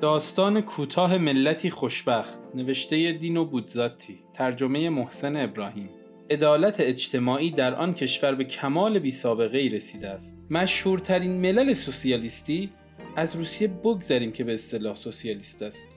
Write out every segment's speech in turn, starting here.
داستان کوتاه ملتی خوشبخت نوشته دینو بودزاتی ترجمه محسن ابراهیم. عدالت اجتماعی در آن کشور به کمال بی سابقه ای رسیده است. مشهورترین ملل سوسیالیستی از روسیه بگذریم که به اصطلاح سوسیالیست است.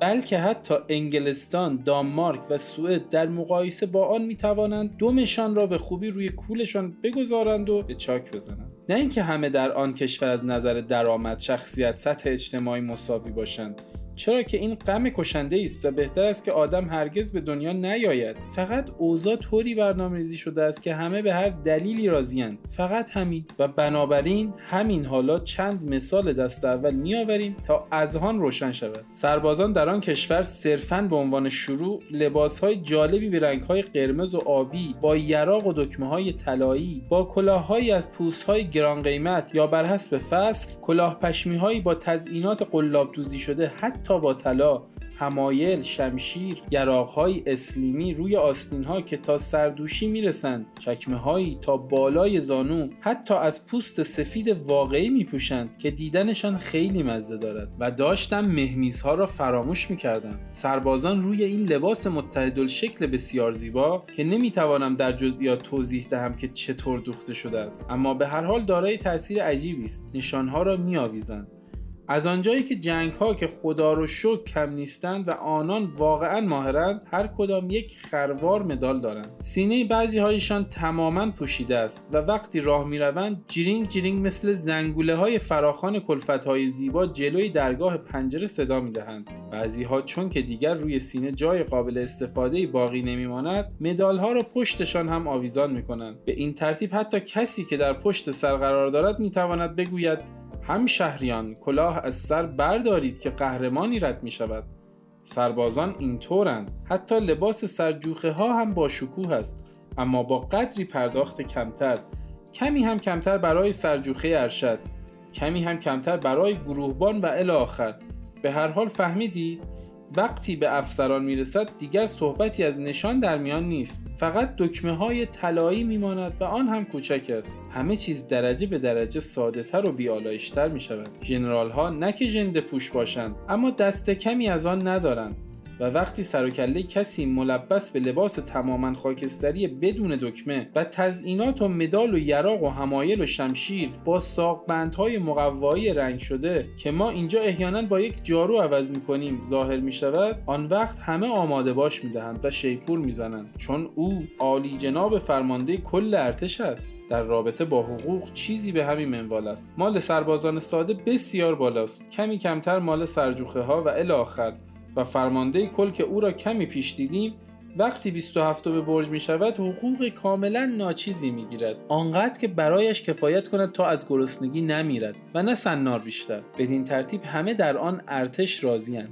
بلکه حتی انگلستان، دانمارک و سوئد در مقایسه با آن می توانند دومشان را به خوبی روی کولشان بگذارند و به چاک بزنند. نه اینکه همه در آن کشور از نظر درآمد شخصیت سطح اجتماعی مساوی باشند. چرا که این غم کشنده است و بهتر است که آدم هرگز به دنیا نیاید. فقط اوضاع طوری برنامه‌ریزی شده است که همه به هر دلیلی راضیند فقط همین و بنابراین همین حالا چند مثال دست اول میآوریم تا اذهان روشن شود. سربازان در آن کشور صرفا به عنوان شروع لباسهای جالبی به رنگهای قرمز و آبی با یراق و دکمه های طلایی با کلاههایی از پوستهای گران قیمت یا بر حسب فصل کلاه پشمیهایی با تزئینات قلاب دوزی شده حتی با طلا همایل، شمشیر، یراقهای اسلیمی روی آستینها که تا سردوشی می‌رسند چکمه هایی تا بالای زانو حتی از پوست سفید واقعی میپوشند که دیدنشان خیلی مزه دارد. و داشتم مهمیزها را فراموش می‌کردم. سربازان روی این لباس شکل بسیار زیبا که نمی‌توانم در جزئیات توضیح دهم که چطور دوخته شده است. اما به هر حال دارای تاثیر عجیبی است. نشانها را میآویزند. از آنجایی که جنگ ها که خدا رو شک کم نیستند و آنان واقعا ماهرند هر کدام یک خروار مدال دارند. سینه بعضی هایشان تماما پوشیده است و وقتی راه می روند جیرینگ جیرینگ مثل زنگوله های فراخان کلفت های زیبا جلوی درگاه پنجره صدا می دهند بعضی ها چون که دیگر روی سینه جای قابل استفاده باقی نمی ماند مدال ها را پشتشان هم آویزان می کنند به این ترتیب حتی کسی که در پشت سر قرار دارد می تواند بگوید هم شهریان کلاه از سر بردارید که قهرمانی رد می شود سربازان اینطورند. حتی لباس سرجوخه ها هم با شکوه است اما با قدری پرداخت کمتر. کمی هم کمتر برای سرجوخه ارشد. کمی هم کمتر برای گروهبان و الی آخر به هر حال فهمیدید؟ وقتی به افسران می‌رسد دیگر صحبتی از نشان در میان نیست. فقط دکمه های طلایی میماند و آن هم کوچک است. همه چیز درجه به درجه ساده تر و بیالایشتر می شود ژنرال ها نه که ژنده پوش باشند اما دست کمی از آن ندارند. و وقتی سر و کله کسی ملبس به لباس تماما خاکستری بدون دکمه و تزئینات و مدال و یراق و همایل و شمشیر با ساقبندهای مقوایی رنگ شده که ما اینجا احیانا با یک جارو عوض می‌کنیم ظاهر می‌شود آن وقت همه آماده باش می‌دهند و شیپور می‌زنند. چون او عالی جناب فرمانده کل ارتش است. در رابطه با حقوق چیزی به همین منوال است. مال سربازان ساده بسیار بالاست. کمی کمتر مال سرجوخه ها و الی آخر. و فرمانده کل که او را کمی پیش دیدیم وقتی 27 به برج می شود حقوق کاملا ناچیزی می گیرد آنقدر که برایش کفایت کند تا از گرسنگی نمیرد و نه سنار بیشتر. بدین ترتیب همه در آن ارتش راضیند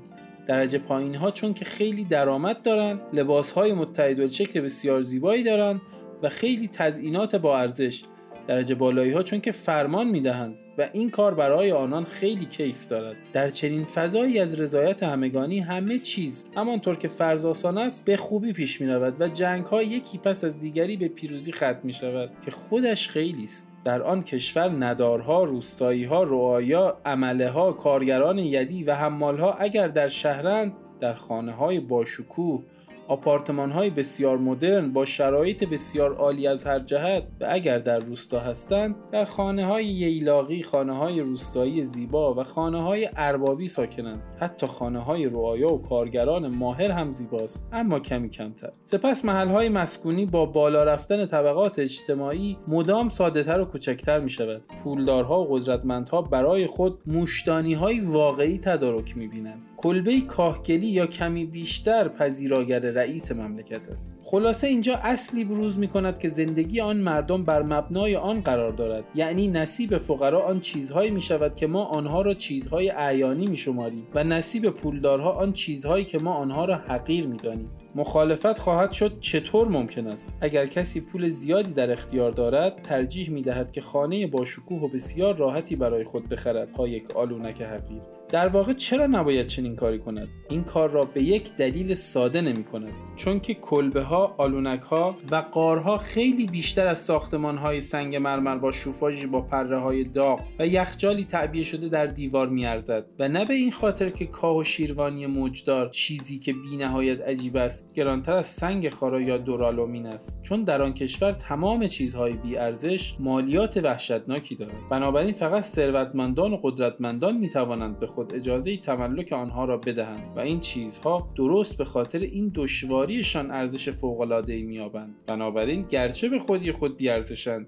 درجه پایین ها چون که خیلی درآمد دارند لباس های متحد بسیار زیبایی دارند و خیلی تزئینات با ارزش. درجه بالایی ها چون که فرمان می‌دهند و این کار برای آنان خیلی کیف دارد. در چنین فضایی از رضایت همگانی همه چیز همانطور که فرض آسان است به خوبی پیش می رود و جنگ ها یکی پس از دیگری به پیروزی ختم می شود که خودش خیلی است. در آن کشور ندارها، روستایی ها، رعایا، عمله ها، کارگران یدی و حمال ها اگر در شهرند در خانه های باشکوه آپارتمان های بسیار مدرن با شرایط بسیار عالی از هر جهت و اگر در روستا هستند در خانه های ییلاقی خانه های روستایی زیبا و خانه های اربابی ساکنند. حتی خانه های رعایا و کارگران ماهر هم زیباست اما کمی کمتر. سپس محل های مسکونی با بالا رفتن طبقات اجتماعی مدام ساده و کوچکتر می شود پولدارها و قدرتمندها برای خود موشدانی های واقعی تدارک می بینند کلبه کاهگلی یا کمی بیشتر پذیراگر رئیس مملکت است. خلاصه اینجا اصلی بروز می کند که زندگی آن مردم بر مبنای آن قرار دارد. یعنی نصیب فقرا آن چیزهایی می شود که ما آنها را چیزهای اعیانی می شماریم و نصیب پولدارها آن چیزهایی که ما آنها را حقیر می دانیم مخالفت خواهد شد چطور ممکن است؟ اگر کسی پول زیادی در اختیار دارد ترجیح می دهد که خانه با شکوه و بسیار راحتی برای خود بخرد. تا یک آلونک حقیر. در واقع چرا نباید چنین کاری کند؟ این کار را به یک دلیل ساده نمی کند. چون که کلبه ها آلونک ها و قارها خیلی بیشتر از ساختمان های سنگ مرمر با شوفاژی با پره های داغ و یخچالی تعبیه شده در دیوار میارزد. و نه به این خاطر که کاه و شیروانی موجدار چیزی که بی نهایت عجیب است گرانتر از سنگ خارا یا دورالومین است. چون در آن کشور تمام چیزهای بی ارزش مالیات وحشتناکی دارد. بنابراین فقط ثروتمندان و قدرتمندان می توانند به خود اجازه تملک آنها را بدهند و این چیزها درست به خاطر این دشواریشان ارزش فوق‌العاده‌ای می‌یابند بنابراین گرچه به خودی خود بیارزشند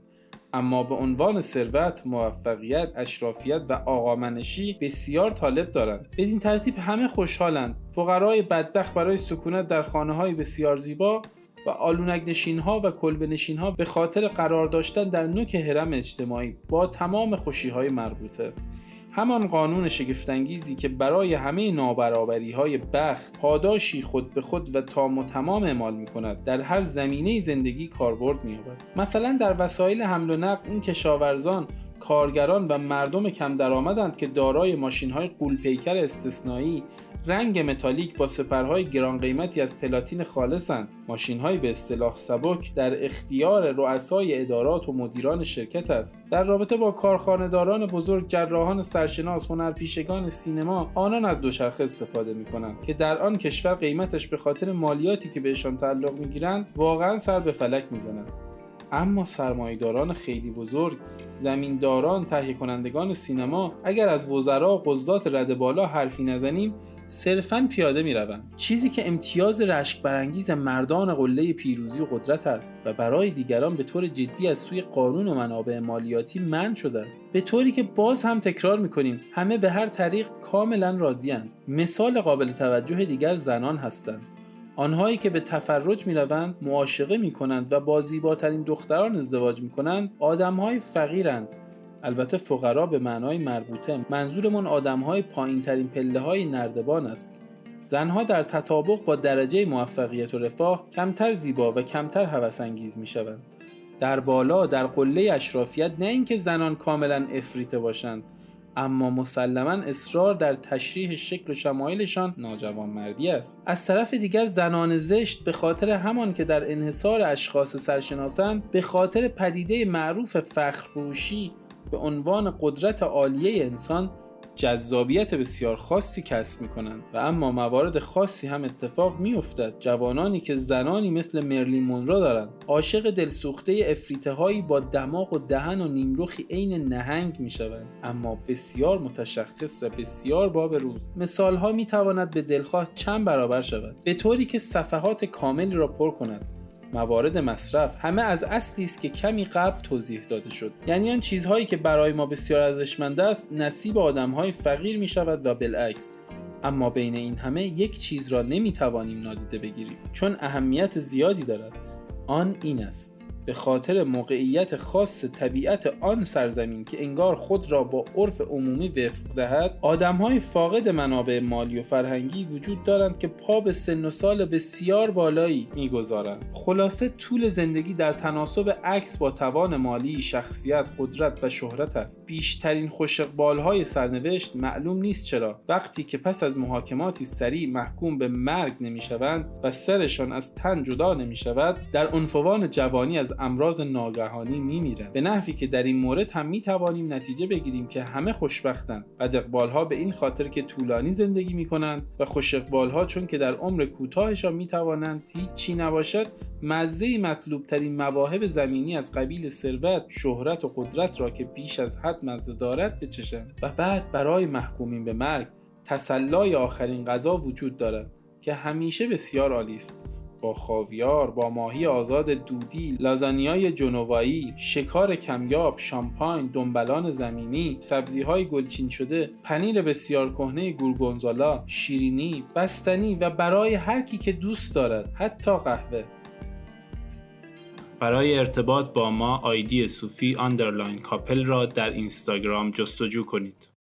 اما به عنوان ثروت، موفقیت، اشرافیت و آقامنشی بسیار طالب دارند. بدین ترتیب همه خوشحالند. فقرای بدبخت برای سکونت در خانه های بسیار زیبا و آلونک نشین ها و کلبه نشین ها به خاطر قرار داشتن در نوک حرم اجتماعی با تمام خوشی های مربوطه همان قانون شگفتانگیزی که برای همه نابرابری های بخت پاداشی خود به خود و تام و تمام اعمال می کند در هر زمینه زندگی کاربرد می مثلا در وسایل حمل و نقل این کشاورزان کارگران و مردم کم درآمدند که دارای ماشین های قولپیکر استثنایی رنگ متالیک با سپرهای گران قیمتی از پلاتین خالصند ماشین به اصطلاح سبک در اختیار رؤسای ادارات و مدیران شرکت است. در رابطه با کارخانهداران بزرگ جراحان سرشناس هنرپیشگان سینما آنان از دوچرخه استفاده می کنند که در آن کشور قیمتش به خاطر مالیاتی که بهشان تعلق می‌گیرند واقعا سر به فلک می‌زنند اما سرمایهداران خیلی بزرگ زمینداران تهیه کنندگان سینما اگر از وزرا و قضات رد بالا حرفی نزنیم صرفا پیاده می روند. چیزی که امتیاز رشک برانگیز مردان قله پیروزی و قدرت است و برای دیگران به طور جدی از سوی قانون و منابع مالیاتی منع شده است. به طوری که باز هم تکرار می کنیم همه به هر طریق کاملا راضیند مثال قابل توجه دیگر زنان هستند. آنهایی که به تفرج می روند معاشقه می کنند و با زیباترین دختران ازدواج می کنند آدمهای فقیرند. البته فقرا به معنای مربوطه. منظورمون آدم های پایین ترین پله های نردبان است. زنها در تطابق با درجه موفقیت و رفاه کمتر زیبا و کمتر هوسانگیز می شوند در بالا در قله اشرافیت نه اینکه زنان کاملا افریته باشند اما مسلما اصرار در تشریح شکل و شمایلشان ناجوانمردی است. از طرف دیگر زنان زشت به خاطر همان که در انحصار اشخاص سرشناسند به خاطر پدیده معروف فخر فروشی به عنوان قدرت عالیه انسان جذابیت بسیار خاصی کسب می کنند و اما موارد خاصی هم اتفاق می افتد جوانانی که زنانی مثل مرلین مونرو دارند عاشق دلسوخته افریته هایی با دماغ و دهن و نیمروخی عین نهنگ می شوند اما بسیار متشخص و بسیار باب روز. مثال ها می تواند به دلخواه چند برابر شود. به طوری که صفحات کاملی را پر کند. موارد مصرف همه از اصلی است که کمی قبل توضیح داده شد. یعنی آن چیزهایی که برای ما بسیار ارزشمند است نصیب آدمهای فقیر می شود و بالعکس. اما بین این همه یک چیز را نمی توانیم نادیده بگیریم چون اهمیت زیادی دارد. آن این است. به خاطر موقعیت خاص طبیعت آن سرزمین که انگار خود را با عرف عمومی وفق دهد آدمهای فاقد منابع مالی و فرهنگی وجود دارند که پا به سن و سال بسیار بالایی می‌گذارند. خلاصه طول زندگی در تناسب عکس با توان مالی شخصیت قدرت و شهرت است. بیشترین خوشقبالهای سرنوشت معلوم نیست چرا. وقتی که پس از محاکماتی سریع محکوم به مرگ نمی‌شوند و سرشان از تن جدا نمی‌شود در عنفوان جوانی از امراض ناگهانی میمیرند. به نحوی که در این مورد هم می‌توانیم نتیجه بگیریم که همه خوشبختند و ها به این خاطر که طولانی زندگی می‌کنند و خوش ها چون که در عمر کوتاهشان می‌توانند هیچی نباشد مزه مطلوب ترین مواهب زمینی از قبیل ثروت شهرت و قدرت را که بیش از حد مزه دارد بچشند و بعد برای محکومین به مرگ تسلای آخرین غذا وجود دارد که همیشه بسیار عالی است. با خاویار با ماهی آزاد دودی لازانیای جنوایی شکار کمیاب شامپاین دنبلان زمینی سبزی های گلچین شده پنیر بسیار کهنه گورگونزولا شیرینی بستنی و برای هر کی که دوست دارد حتی قهوه. برای ارتباط با ما آیدی صوفی underline couple را در اینستاگرام جستجو کنید.